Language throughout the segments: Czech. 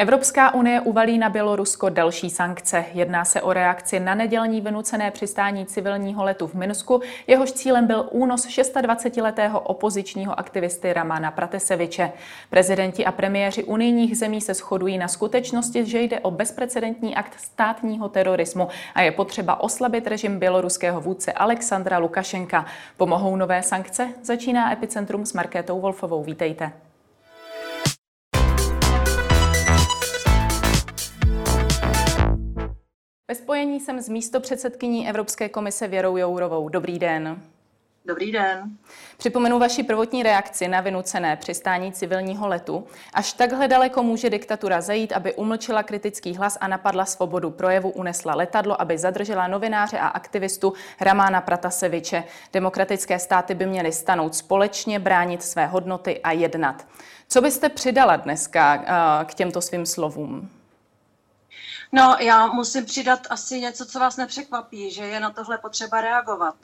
Evropská unie uvalí na Bělorusko další sankce. Jedná se o reakci na nedělní vynucené přistání civilního letu v Minsku. Jehož cílem byl únos 26-letého opozičního aktivisty Ramana Prateseviče. Prezidenti a premiéři unijních zemí se shodují na skutečnosti, že jde o bezprecedentní akt státního terorismu a je potřeba oslabit režim běloruského vůdce Alexandra Lukašenka. Pomohou nové sankce? Začíná Epicentrum s Markétou Wolfovou. Vítejte. Ve spojení jsem s místopředsedkyní Evropské komise Věrou Jourovou. Dobrý den. Dobrý den. Připomenu vaši prvotní reakci na vynucené přistání civilního letu. Až takhle daleko může diktatura zajít, aby umlčila kritický hlas a napadla svobodu projevu, unesla letadlo, aby zadržela novináře a aktivistu Ramána Prataseviče. Demokratické státy by měly stanout společně, bránit své hodnoty a jednat. Co byste přidala dneska eh, k těmto svým slovům? No, já musím přidat asi něco, co vás nepřekvapí, že je na tohle potřeba reagovat.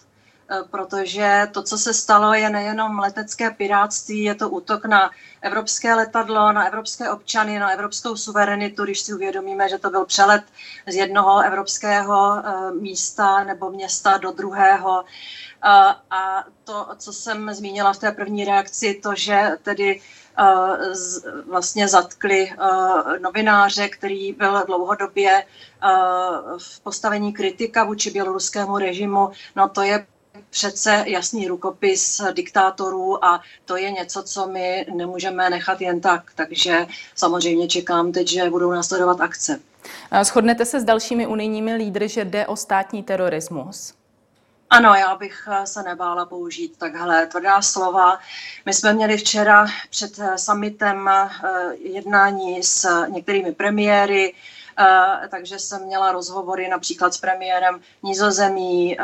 E, protože to, co se stalo, je nejenom letecké piráctví, je to útok na evropské letadlo, na evropské občany, na evropskou suverenitu, když si uvědomíme, že to byl přelet z jednoho evropského e, místa nebo města do druhého. E, a to, co jsem zmínila v té první reakci, to, že tedy vlastně zatkli novináře, který byl dlouhodobě v postavení kritika vůči běloruskému režimu. No to je přece jasný rukopis diktátorů a to je něco, co my nemůžeme nechat jen tak. Takže samozřejmě čekám teď, že budou následovat akce. Shodnete se s dalšími unijními lídry, že jde o státní terorismus? Ano, já bych eh, se nebála použít takhle tvrdá slova. My jsme měli včera před eh, summitem eh, jednání s některými premiéry, takže jsem měla rozhovory například s premiérem Nizozemí,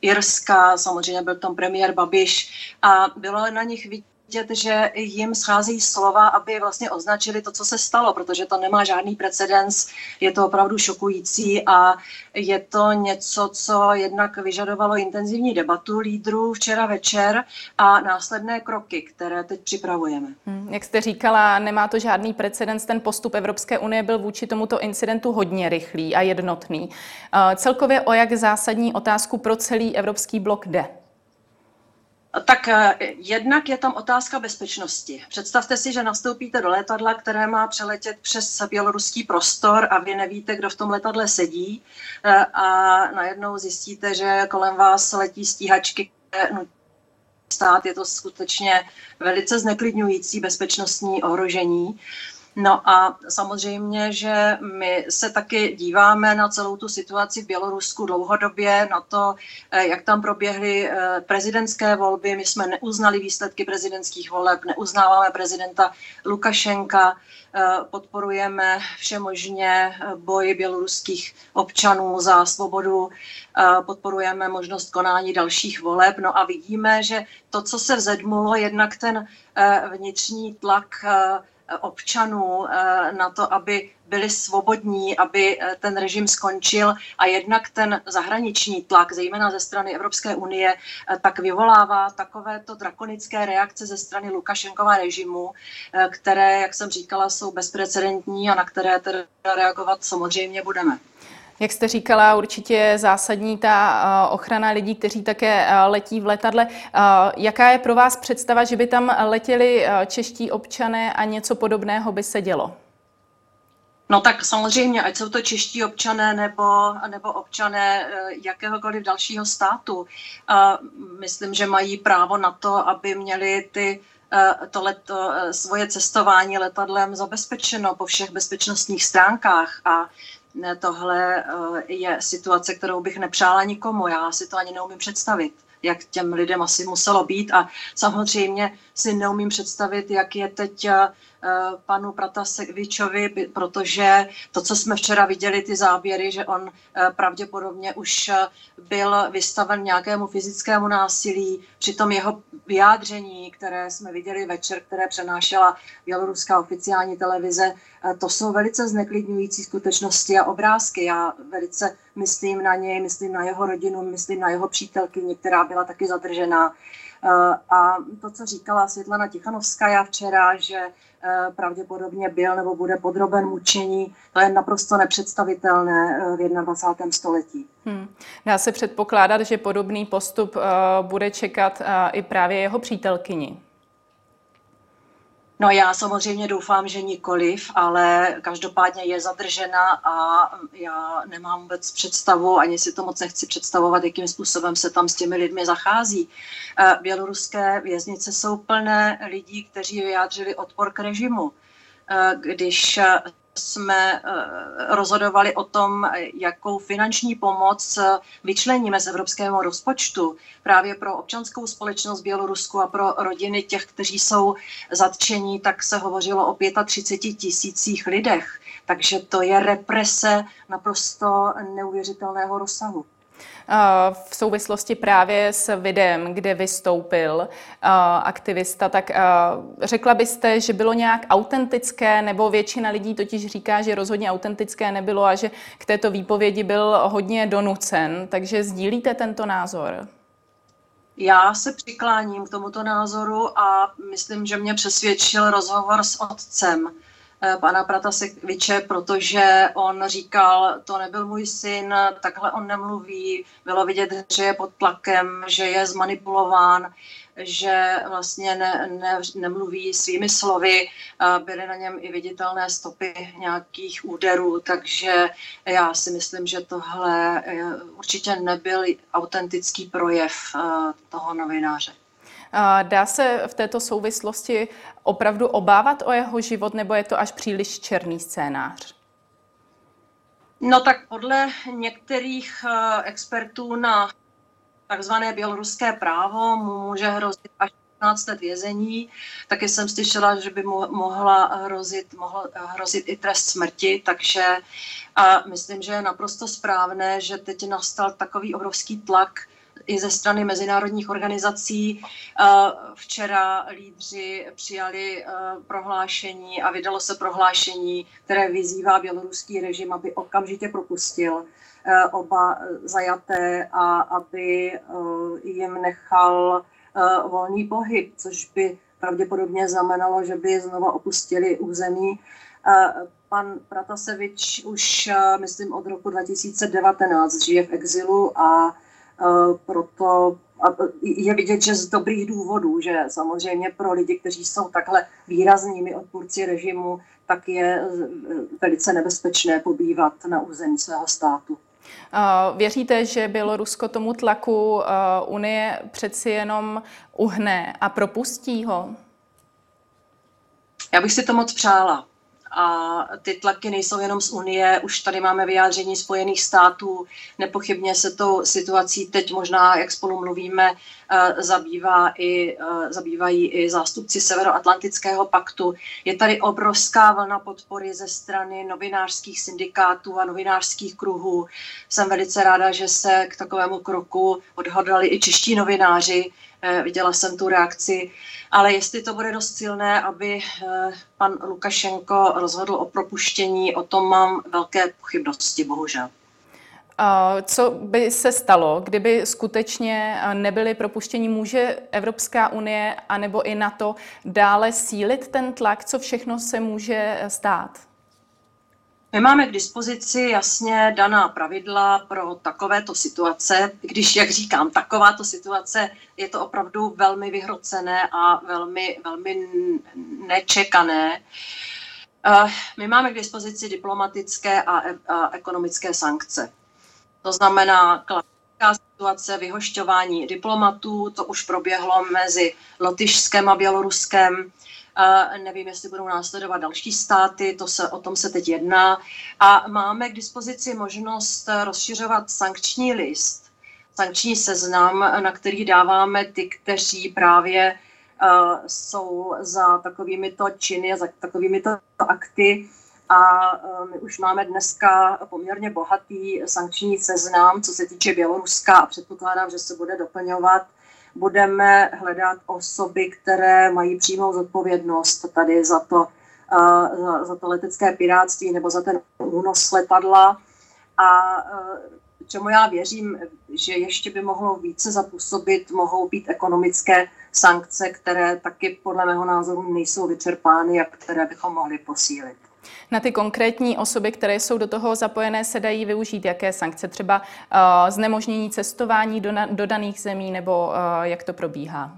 Irska, samozřejmě byl tam premiér Babiš a bylo na nich vidět, vidět, že jim schází slova, aby vlastně označili to, co se stalo, protože to nemá žádný precedens, je to opravdu šokující a je to něco, co jednak vyžadovalo intenzivní debatu lídrů včera večer a následné kroky, které teď připravujeme. Hmm, jak jste říkala, nemá to žádný precedens, ten postup Evropské unie byl vůči tomuto incidentu hodně rychlý a jednotný. Celkově o jak zásadní otázku pro celý evropský blok jde? Tak eh, jednak je tam otázka bezpečnosti. Představte si, že nastoupíte do letadla, které má přeletět přes běloruský prostor a vy nevíte, kdo v tom letadle sedí eh, a najednou zjistíte, že kolem vás letí stíhačky, stát. Je to skutečně velice zneklidňující bezpečnostní ohrožení. No a samozřejmě, že my se taky díváme na celou tu situaci v Bělorusku dlouhodobě, na to, eh, jak tam proběhly eh, prezidentské volby. My jsme neuznali výsledky prezidentských voleb, neuznáváme prezidenta Lukašenka, eh, podporujeme všemožně boj běloruských občanů za svobodu, podporujeme možnost konání dalších voleb. No a vidíme, že to, co se vzedmulo, jednak ten vnitřní tlak občanů eh, na to, aby byli svobodní, aby eh, ten režim skončil a jednak ten zahraniční tlak, zejména ze strany Evropské unie, eh, tak vyvolává takovéto drakonické reakce ze strany Lukašenkova režimu, které, jak jsem říkala, jsou bezprecedentní a na které teda reagovat samozřejmě budeme. Jak jste říkala, určitě je zásadní ta eh, ochrana lidí, kteří také eh, letí v letadle. Eh, jaká je pro vás představa, že by tam letěli čeští občané a něco podobného by se dělo? No tak samozřejmě, ať jsou to čeští občané nebo, nebo občané jakéhokoliv dalšího státu, myslím, že mají právo na to, aby měli ty to leto, svoje cestování letadlem zabezpečeno po všech bezpečnostních stránkách a tohle eh, je situace, kterou bych nepřála nikomu. Já si to ani neumím představit, jak těm lidem asi muselo být. A samozřejmě si neumím představit, jak je teď eh, panu Pratasevičovi, protože to, co jsme včera viděli, ty záběry, že on eh, pravděpodobně už eh, byl vystaven nějakému fyzickému násilí, přitom jeho vyjádření, které jsme viděli večer, které přenášela běloruská oficiální televize, to jsou velice zneklidňující skutečnosti a obrázky. Já velice myslím na něj, myslím na jeho rodinu, myslím na jeho přítelkyni, která byla taky zadržená. A to, co říkala Světlana Tichanovská včera, že pravděpodobně byl nebo bude podroben mučení, to je naprosto nepředstavitelné v 21. století. Hmm. Dá se předpokládat, že podobný postup bude čekat i právě jeho přítelkyni. No já samozřejmě doufám, že nikoliv, ale každopádně je zadržena a já nemám vůbec představu, ani si to moc nechci představovat, jakým způsobem se tam s těmi lidmi zachází. Eh, běloruské věznice jsou plné lidí, kteří vyjádřili odpor k režimu. Eh, když jsme eh, rozhodovali o tom, jakou finanční pomoc vyčleníme z evropského rozpočtu právě pro občanskou společnost Bělorusku a pro rodiny těch, kteří jsou zatčení, tak se hovořilo o 35 tisících lidech. Takže to je represe naprosto neuvěřitelného rozsahu v souvislosti právě s videem, kde vystoupil aktivista, tak řekla byste, že bylo nějak autentické, nebo většina lidí totiž říká, že rozhodně autentické nebylo a že k této výpovědi byl hodně donucen. Takže sdílíte tento názor? Já se přikláním k tomuto názoru a myslím, že mě přesvědčil rozhovor s otcem Eh, pana Prataseviče, protože on říkal, to nebyl můj syn, takhle on nemluví, bylo vidět, že je pod tlakem, že je zmanipulován, že vlastně ne, ne, nemluví svými slovy, byly na něm i viditelné stopy nějakých úderů, takže já si myslím, že tohle eh, určitě nebyl autentický projev eh, toho novináře. Dá se v této souvislosti opravdu obávat o jeho život, nebo je to až příliš černý scénář? No tak podle některých eh, expertů na takzvané běloruské právo mu může hrozit až 15 let vězení. Taky jsem slyšela, že by mu mohla hrozit, mohl hrozit i trest smrti, takže a myslím, že je naprosto správné, že teď nastal takový obrovský tlak i ze strany mezinárodních organizací. Eh, včera lídři přijali eh, prohlášení a vydalo se prohlášení, které vyzývá běloruský režim, aby okamžitě propustil eh, oba zajaté a aby jim nechal volný pohyb, což by pravděpodobně znamenalo, že by znova opustili území. Pan Pratasevič už, myslím, od roku 2019 žije v exilu a proto je vidět, že z dobrých důvodů, že samozřejmě pro lidi, kteří jsou takhle výraznými odpůrci režimu, tak je eh, velice nebezpečné pobývat na území svého státu. Věříte, že Bělorusko tomu tlaku eh, Unie přeci jenom uhne a propustí ho? Já bych si to moc přála a ty tlaky nejsou jenom z Unie, už tady máme vyjádření Spojených států, nepochybně se tou situací teď možná, jak spolu mluvíme, eh, zabývá i, eh, zabývají i zástupci Severoatlantického paktu. Je tady obrovská vlna podpory ze strany novinářských syndikátů a novinářských kruhů. Jsem velice ráda, že se k takovému kroku odhodlali i čeští novináři, Eh, viděla jsem tu reakci, ale jestli to bude dost silné, aby pan Lukašenko rozhodl o propuštění, o tom mám velké pochybnosti, bohužel. Co by se stalo, kdyby skutečně nebyly propuštění? Může Evropská unie anebo i NATO dále sílit ten tlak? Co všechno se může stát? My máme k dispozici jasně daná pravidla pro takovéto situace. Když, jak říkám, takováto situace je to opravdu velmi vyhrocené a velmi, velmi nečekané. Eh, my máme k dispozici diplomatické a, a ekonomické sankce. To znamená klasická situace vyhošťování diplomatů, to už proběhlo mezi Lotyšskem a Běloruskem nevím, jestli budou následovat další státy, to se, o tom se teď jedná. A máme k dispozici možnost rozšiřovat sankční list, sankční seznam, na který dáváme ty, kteří právě jsou za takovými to činy, za takovými to akty. A uh, my už máme dneska poměrně bohatý sankční seznam, co se týče Běloruska a předpokládám, že se bude doplňovat budeme hledat osoby, které mají přímou zodpovědnost tady za to, za, za to letecké piráctví nebo za ten únos letadla. A čemu já věřím, že ještě by mohlo více zapůsobit, mohou být ekonomické sankce, které taky podle mého názoru nejsou vyčerpány a které bychom mohli posílit. Na ty konkrétní osoby, které jsou do toho zapojené, se dají využít jaké sankce? Třeba uh, znemožnění cestování do, na, do daných zemí nebo uh, jak to probíhá?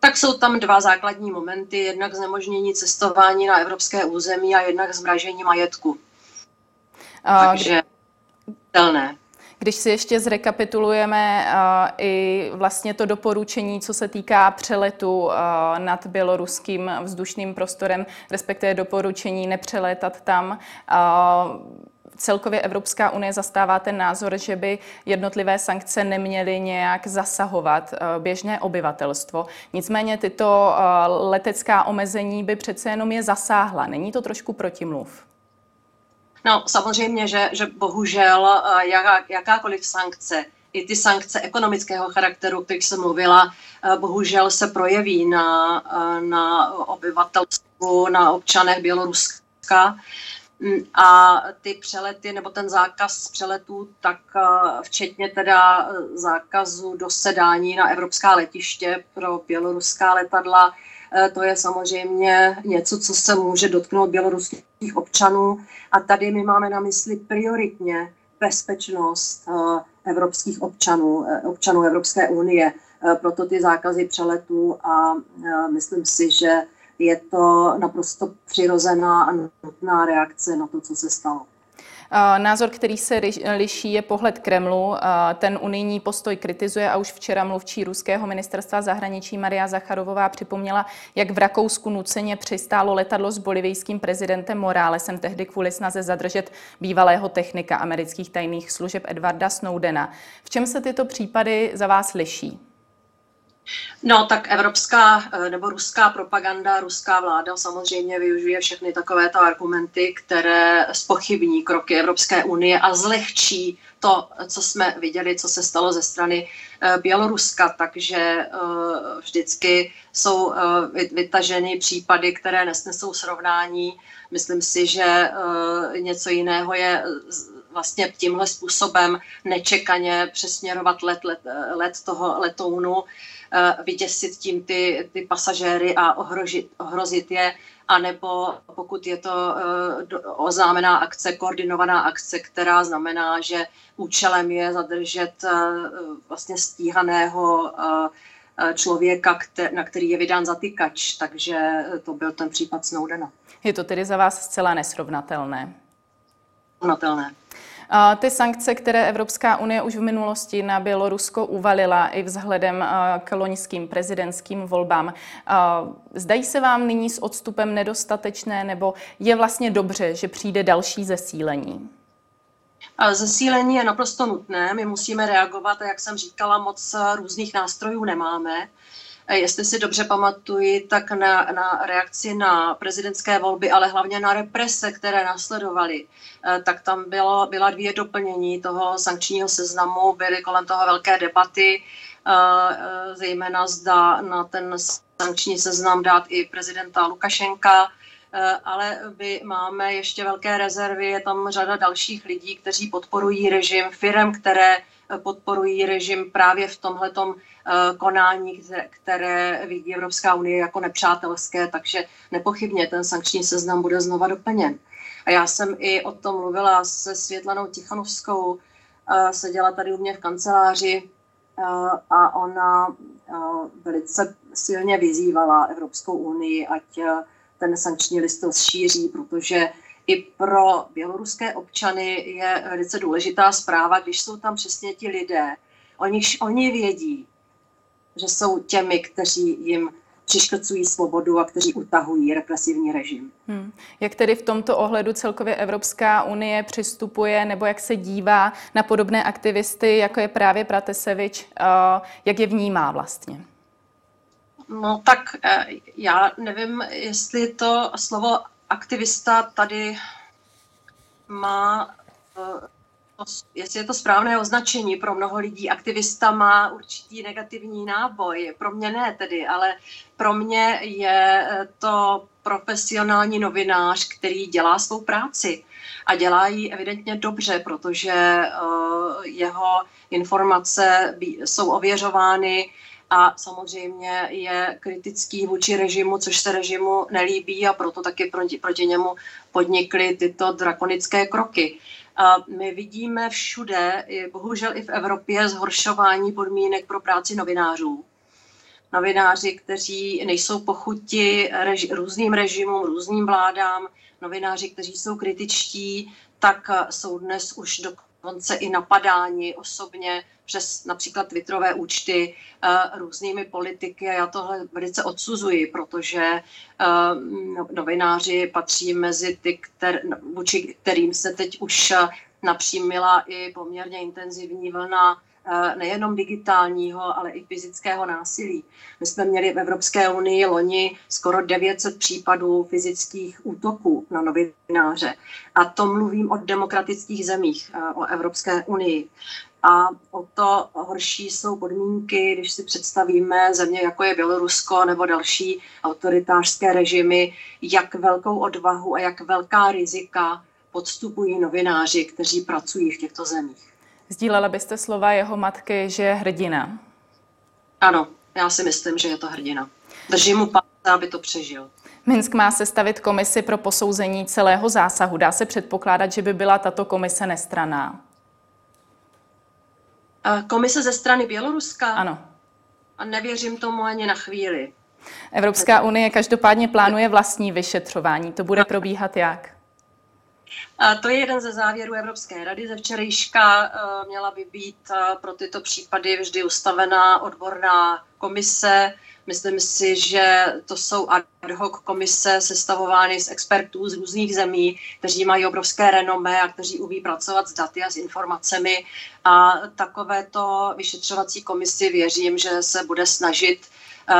Tak jsou tam dva základní momenty, jednak znemožnění cestování na evropské území a jednak zmražení majetku. Uh, Takže telné. Když si ještě zrekapitulujeme uh, i vlastně to doporučení, co se týká přeletu uh, nad běloruským vzdušným prostorem, respektive doporučení nepřelétat tam, uh, celkově Evropská unie zastává ten názor, že by jednotlivé sankce neměly nějak zasahovat běžné obyvatelstvo. Nicméně tyto letecká omezení by přece jenom je zasáhla. Není to trošku protimluv? No samozřejmě, že, že bohužel eh, jaká, jakákoliv sankce, i ty sankce ekonomického charakteru, o kterých jsem mluvila, eh, bohužel se projeví na, eh, na obyvatelstvu, na občanech Běloruska. Mm, a ty přelety nebo ten zákaz přeletů, tak včetně teda zákazu dosedání na evropská letiště pro běloruská letadla, to je samozřejmě něco, co se může dotknout běloruských občanů. A tady my máme na mysli prioritně bezpečnost eh, evropských občanů, eh, občanů Evropské unie. Proto ty zákazy přeletů a myslím si, že je to naprosto přirozená a nutná reakce na to, co se stalo. Názor, který se liší, je pohled Kremlu. Ten unijní postoj kritizuje a už včera mluvčí ruského ministerstva zahraničí Maria Zacharovová připomněla, jak v Rakousku nuceně přistálo letadlo s bolivijským prezidentem Moralesem tehdy kvůli snaze zadržet bývalého technika amerických tajných služeb Edwarda Snowdena. V čem se tyto případy za vás liší? No, tak evropská eh, nebo ruská propaganda, ruská vláda samozřejmě využije všechny takovéto argumenty, které spochybní kroky Evropské unie a zlehčí to, co jsme viděli, co se stalo ze strany eh, Běloruska. Takže eh, vždycky jsou vytaženy případy, které nesnesou srovnání. Myslím si, že něco jiného je vlastně tímhle způsobem nečekaně přesměrovat let, let, let toho letounu Eh, vyděsit tím ty, ty pasažéry a ohrožit, ohrozit je, anebo pokud je to uh, oznámená akce, koordinovaná akce, která znamená, že účelem je zadržet uh, vlastně stíhaného člověka, na který je vydán zatykač. Takže to byl ten případ Snowdena. Je to tedy za vás zcela nesrovnatelné? Srovnatelné. Ty sankce, které Evropská unie už v minulosti na Bělorusko uvalila i vzhledem k loňským prezidentským volbám, zdají se vám nyní s odstupem nedostatečné nebo je vlastně dobře, že přijde další zesílení? Zesílení je naprosto nutné, my musíme reagovat a jak jsem říkala, moc různých nástrojů nemáme. Jestli si dobře pamatuji, tak na, na reakci na prezidentské volby, ale hlavně na represe, které následovaly, eh, tak tam bylo, byla dvě doplnění toho sankčního seznamu, byly kolem toho velké debaty, eh, eh, zejména zda na ten sankční seznam dát i prezidenta Lukašenka, ale my máme ještě velké rezervy, je tam řada dalších lidí, kteří podporují režim, firm, které podporují režim právě v tomhletom eh, konání, které vidí Evropská unie jako nepřátelské, takže nepochybně ten sankční seznam bude znova doplněn. A já jsem i o tom mluvila se Světlanou Tichanovskou, eh, seděla tady u mě v kanceláři eh, a ona velice silně vyzývala Evropskou unii, ať ten sankční list šíří, protože i pro běloruské občany je velice důležitá zpráva, když jsou tam přesně ti lidé, oni, oni vědí, že jsou těmi, kteří jim přiškrcují svobodu a kteří utahují represivní režim. Hmm. Jak tedy v tomto ohledu celkově Evropská unie přistupuje nebo jak se dívá na podobné aktivisty, jako je právě Pratesevič, jak je vnímá vlastně? No tak eh, já nevím, jestli to slovo aktivista tady má, eh, jestli je to správné označení pro mnoho lidí, aktivista má určitý negativní náboj. Pro mě ne tedy, ale pro mě je to profesionální novinář, který dělá svou práci. a dělají evidentně dobře, protože jeho informace jsou ověřovány a samozřejmě je kritický vůči režimu, což se režimu nelíbí a proto taky proti, proti němu podnikly tyto drakonické kroky. A my vidíme všude, bohužel i v Evropě, zhoršování podmínek pro práci novinářů. Novináři, kteří nejsou pochuti reži- různým režimům, různým vládám, novináři, kteří jsou kritičtí, tak jsou dnes už do dokonce i napadání osobně přes například Twitterové účty uh, různými politiky a já tohle velice odsuzuji, protože uh, novináři patří mezi ty, kter, vůči kterým se teď už napřímila i poměrně intenzivní vlna Eh, nejenom digitálního, ale i fyzického násilí. My jsme měli v Evropské unii loni skoro 900 případů fyzických útoků na novináře. A to mluvím o demokratických zemích, o Evropské unii. A o to horší jsou podmínky, když si představíme země, jako je Bělorusko nebo další autoritářské režimy, jak velkou odvahu a jak velká rizika podstupují novináři, kteří pracují v těchto zemích. Sdílela byste slova jeho matky, že je hrdina? Ano, já si myslím, že je to hrdina. Držím mu palce, aby to přežil. Minsk má sestavit komisi pro posouzení celého zásahu. Dá se předpokládat, že by byla tato komise nestraná? Komise ze strany Běloruska? Ano. A nevěřím tomu ani na chvíli. Evropská unie každopádně plánuje vlastní vyšetřování. To bude probíhat jak? To je jeden ze závěrů Evropské rady ze včerejška. E, měla by být e, pro tyto případy vždy ustavená odborná komise. Myslím si, že to jsou ad hoc komise sestavovány z expertů z různých zemí, kteří mají obrovské renomé a kteří umí pracovat s daty a s informacemi. A takovéto vyšetřovací komisi věřím, že se bude snažit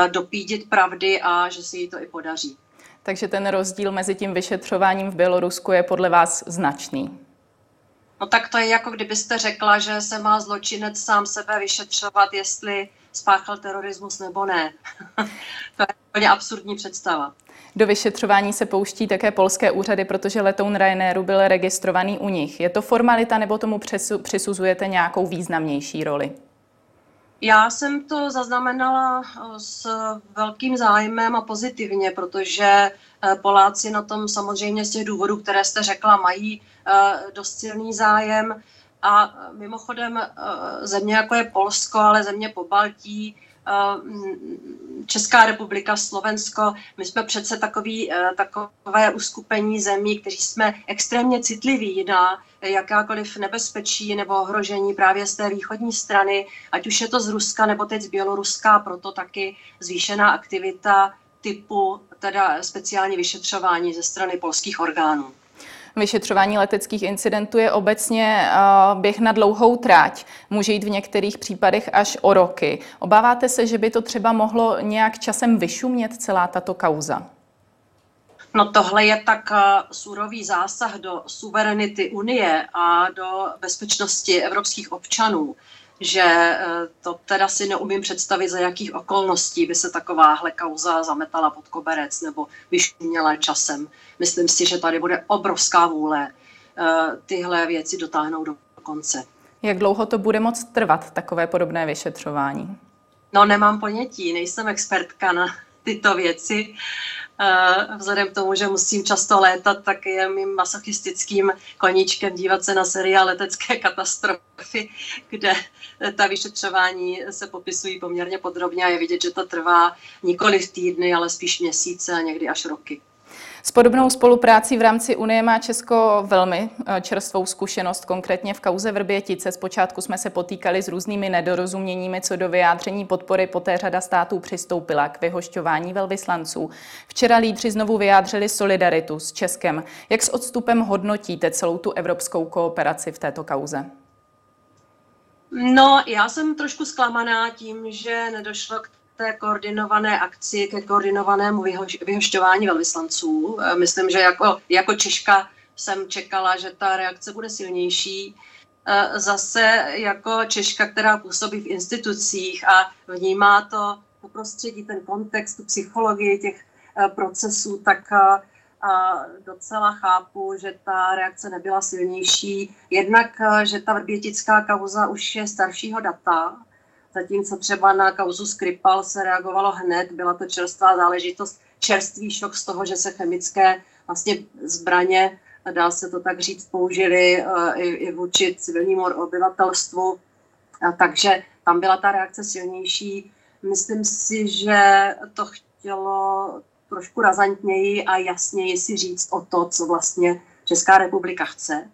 dopídit pravdy a že se jí to i podaří. Takže ten rozdíl mezi tím vyšetřováním v Bělorusku je podle vás značný. No tak to je jako kdybyste řekla, že se má zločinec sám sebe vyšetřovat, jestli spáchal terorismus nebo ne. to je úplně absurdní představa. Do vyšetřování se pouští také polské úřady, protože letoun Ryanairu byl registrovaný u nich. Je to formalita nebo tomu přisuzujete nějakou významnější roli? Já jsem to zaznamenala eh, s velkým zájmem a pozitivně, protože eh, Poláci na tom samozřejmě z těch důvodů, které jste řekla, mají eh, dost silný zájem. A mimochodem země jako je Polsko, ale země po Baltí, Česká republika, Slovensko, my jsme přece takový, takové uskupení zemí, kteří jsme extrémně citliví na jakákoliv nebezpečí nebo ohrožení právě z té východní strany, ať už je to z Ruska nebo teď z Běloruska, proto taky zvýšená aktivita typu teda speciální vyšetřování ze strany polských orgánů. Vyšetřování leteckých incidentů je obecně uh, běh na dlouhou tráť. Může jít v některých případech až o roky. Obáváte se, že by to třeba mohlo nějak časem vyšumět celá tato kauza? No tohle je tak eh, surový zásah do suverenity Unie a do bezpečnosti evropských občanů, že eh, to teda si neumím představit, za jakých okolností by se takováhle kauza zametala pod koberec nebo vyšuměla časem. Myslím si, že tady bude obrovská vůle eh, tyhle věci dotáhnout do konce. Jak dlouho to bude moct trvat, takové podobné vyšetřování? No nemám ponětí, nejsem expertka na tyto věci. Vzhledem k tomu, že musím často létat, tak je mým masochistickým koníčkem dívat se na seriál letecké katastrofy, kde ta vyšetřování se popisují poměrně podrobně a je vidět, že to trvá nikoli v týdny, ale spíš měsíce a někdy až roky. S podobnou spoluprácí v rámci Unie má Česko velmi eh, čerstvou zkušenost, konkrétně v kauze Vrbětice. Zpočátku jsme se potýkali s různými nedorozuměními co do vyjádření podpory, poté řada států přistoupila k vyhošťování velvyslanců. Včera lídři znovu vyjádřili solidaritu s Českem. Jak s odstupem hodnotíte celou tu evropskou kooperaci v této kauze? No, já jsem trošku zklamaná tím, že nedošlo k té koordinované akci, ke koordinovanému vyhoš, vyhošťování velvyslanců. E, myslím, že jako, jako Češka jsem čekala, že ta reakce bude silnější. E, zase jako Češka, která působí v institucích a vnímá to prostředí, ten kontext, tu psychologii těch e, procesů, tak a docela chápu, že ta reakce nebyla silnější. Jednak, že ta vrbětická kauza už je staršího data, zatímco třeba na kauzu Skripal se reagovalo hned, byla to čerstvá záležitost, čerstvý šok z toho, že se chemické vlastně zbraně, dá se to tak říct, použili i, i vůči civilnímu obyvatelstvu. Takže tam byla ta reakce silnější. Myslím si, že to chtělo trošku razantněji a jasněji si říct o to, co vlastně Česká republika chce.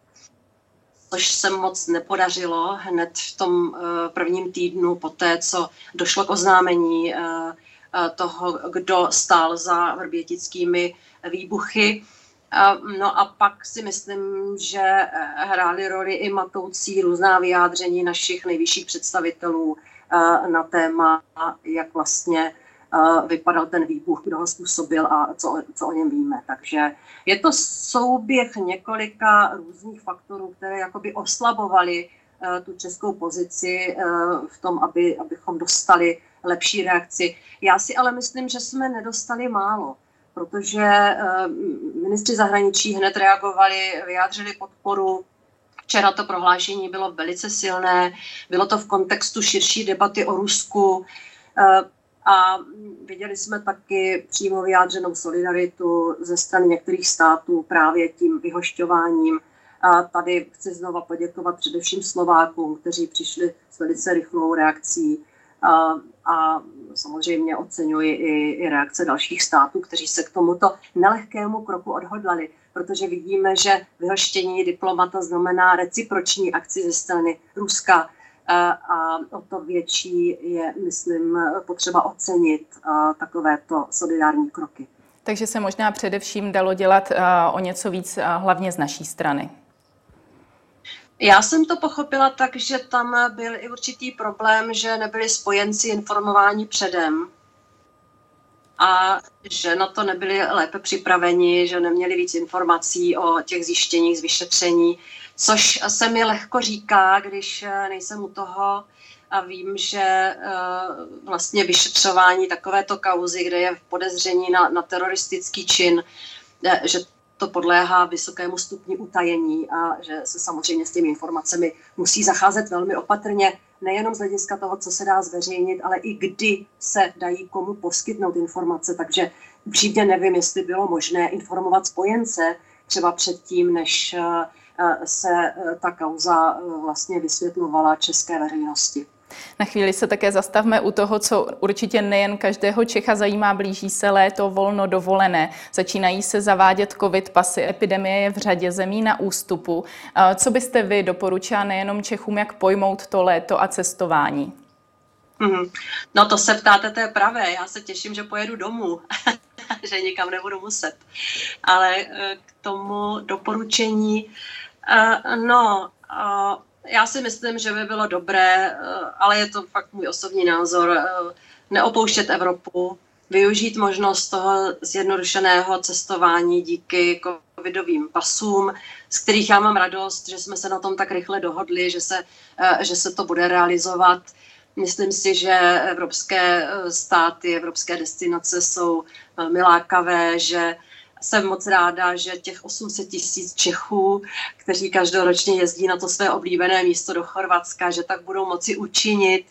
Což se moc nepodařilo hned v tom eh, prvním týdnu po té, co došlo k oznámení eh, eh, toho, kdo stál za vrbětickými výbuchy. No a pak si myslím, že hrály roli i matoucí různá vyjádření našich nejvyšších představitelů na téma, jak vlastně vypadal ten výbuch, kdo ho způsobil a co, co o něm víme. Takže je to souběh několika různých faktorů, které jakoby oslabovaly e, tu českou pozici e, v tom, aby, abychom dostali lepší reakci. Já si ale myslím, že jsme nedostali málo, protože e, ministři zahraničí hned reagovali, vyjádřili podporu Včera to prohlášení bylo velice silné, bylo to v kontextu širší debaty o Rusku. A viděli jsme taky přímo vyjádřenou solidaritu ze strany některých států právě tím vyhošťováním. A tady chci znova poděkovat především Slovákům, kteří přišli s velice rychlou reakcí. A, a samozřejmě oceňuji i, i reakce dalších států, kteří se k tomuto nelehkému kroku odhodlali, protože vidíme, že vyhoštění diplomata znamená reciproční akci ze strany Ruska, a o to větší je, myslím, potřeba ocenit takovéto solidární kroky. Takže se možná především dalo dělat o něco víc, hlavně z naší strany. Já jsem to pochopila tak, že tam byl i určitý problém, že nebyli spojenci informováni předem a že na to nebyli lépe připraveni, že neměli víc informací o těch zjištěních z vyšetření což se mi lehko říká, když eh, nejsem u toho a vím, že eh, vlastně vyšetřování takovéto kauzy, kde je podezření na, na teroristický čin, eh, že to podléhá vysokému stupni utajení a že se samozřejmě s těmi informacemi musí zacházet velmi opatrně, nejenom z hlediska toho, co se dá zveřejnit, ale i kdy se dají komu poskytnout informace. Takže upřímně nevím, jestli bylo možné informovat spojence třeba předtím, než se e, ta kauza e, vlastně vysvětlovala české veřejnosti. Na chvíli se také zastavme u toho, co určitě nejen každého Čecha zajímá. Blíží se léto volno dovolené. Začínají se zavádět covid pasy. Epidemie je v řadě zemí na ústupu. Co byste vy doporučila nejenom Čechům, jak pojmout to léto a cestování? Mm-hmm. No to se ptáte, to je pravé. Já se těším, že pojedu domů, že nikam nebudu muset. Ale k tomu doporučení Uh, no, uh, já si myslím, že by bylo dobré, uh, ale je to fakt můj osobní názor, uh, neopouštět Evropu, využít možnost toho zjednodušeného cestování díky covidovým pasům, z kterých já mám radost, že jsme se na tom tak rychle dohodli, že se, že se to bude realizovat. Myslím si, že evropské státy, evropské destinace jsou velmi lákavé, že jsem moc ráda, že těch 800 tisíc Čechů, kteří každoročně jezdí na to své oblíbené místo do Chorvatska, že tak budou moci učinit,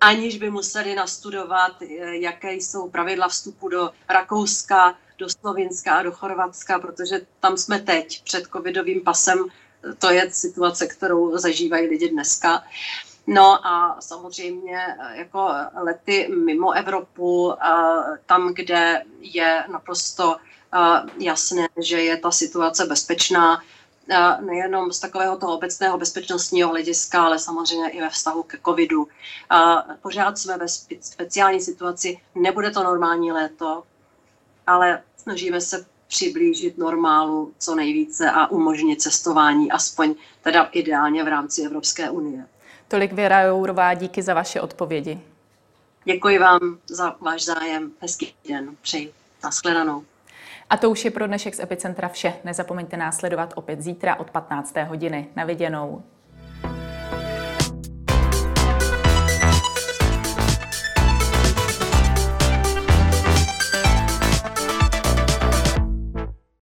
aniž by museli nastudovat, jaké jsou pravidla vstupu do Rakouska, do Slovinska a do Chorvatska, protože tam jsme teď před covidovým pasem. To je situace, kterou zažívají lidi dneska. No a samozřejmě jako lety mimo Evropu, tam, kde je naprosto jasné, že je ta situace bezpečná, nejenom z takového toho obecného bezpečnostního hlediska, ale samozřejmě i ve vztahu ke covidu. Pořád jsme ve speciální situaci, nebude to normální léto, ale snažíme se přiblížit normálu co nejvíce a umožnit cestování, aspoň teda ideálně v rámci Evropské unie. Tolik Věra Jourová, díky za vaše odpovědi. Děkuji vám za váš zájem. Hezký den. Přeji. Naschledanou. A to už je pro dnešek z Epicentra vše. Nezapomeňte následovat opět zítra od 15. hodiny. Na viděnou.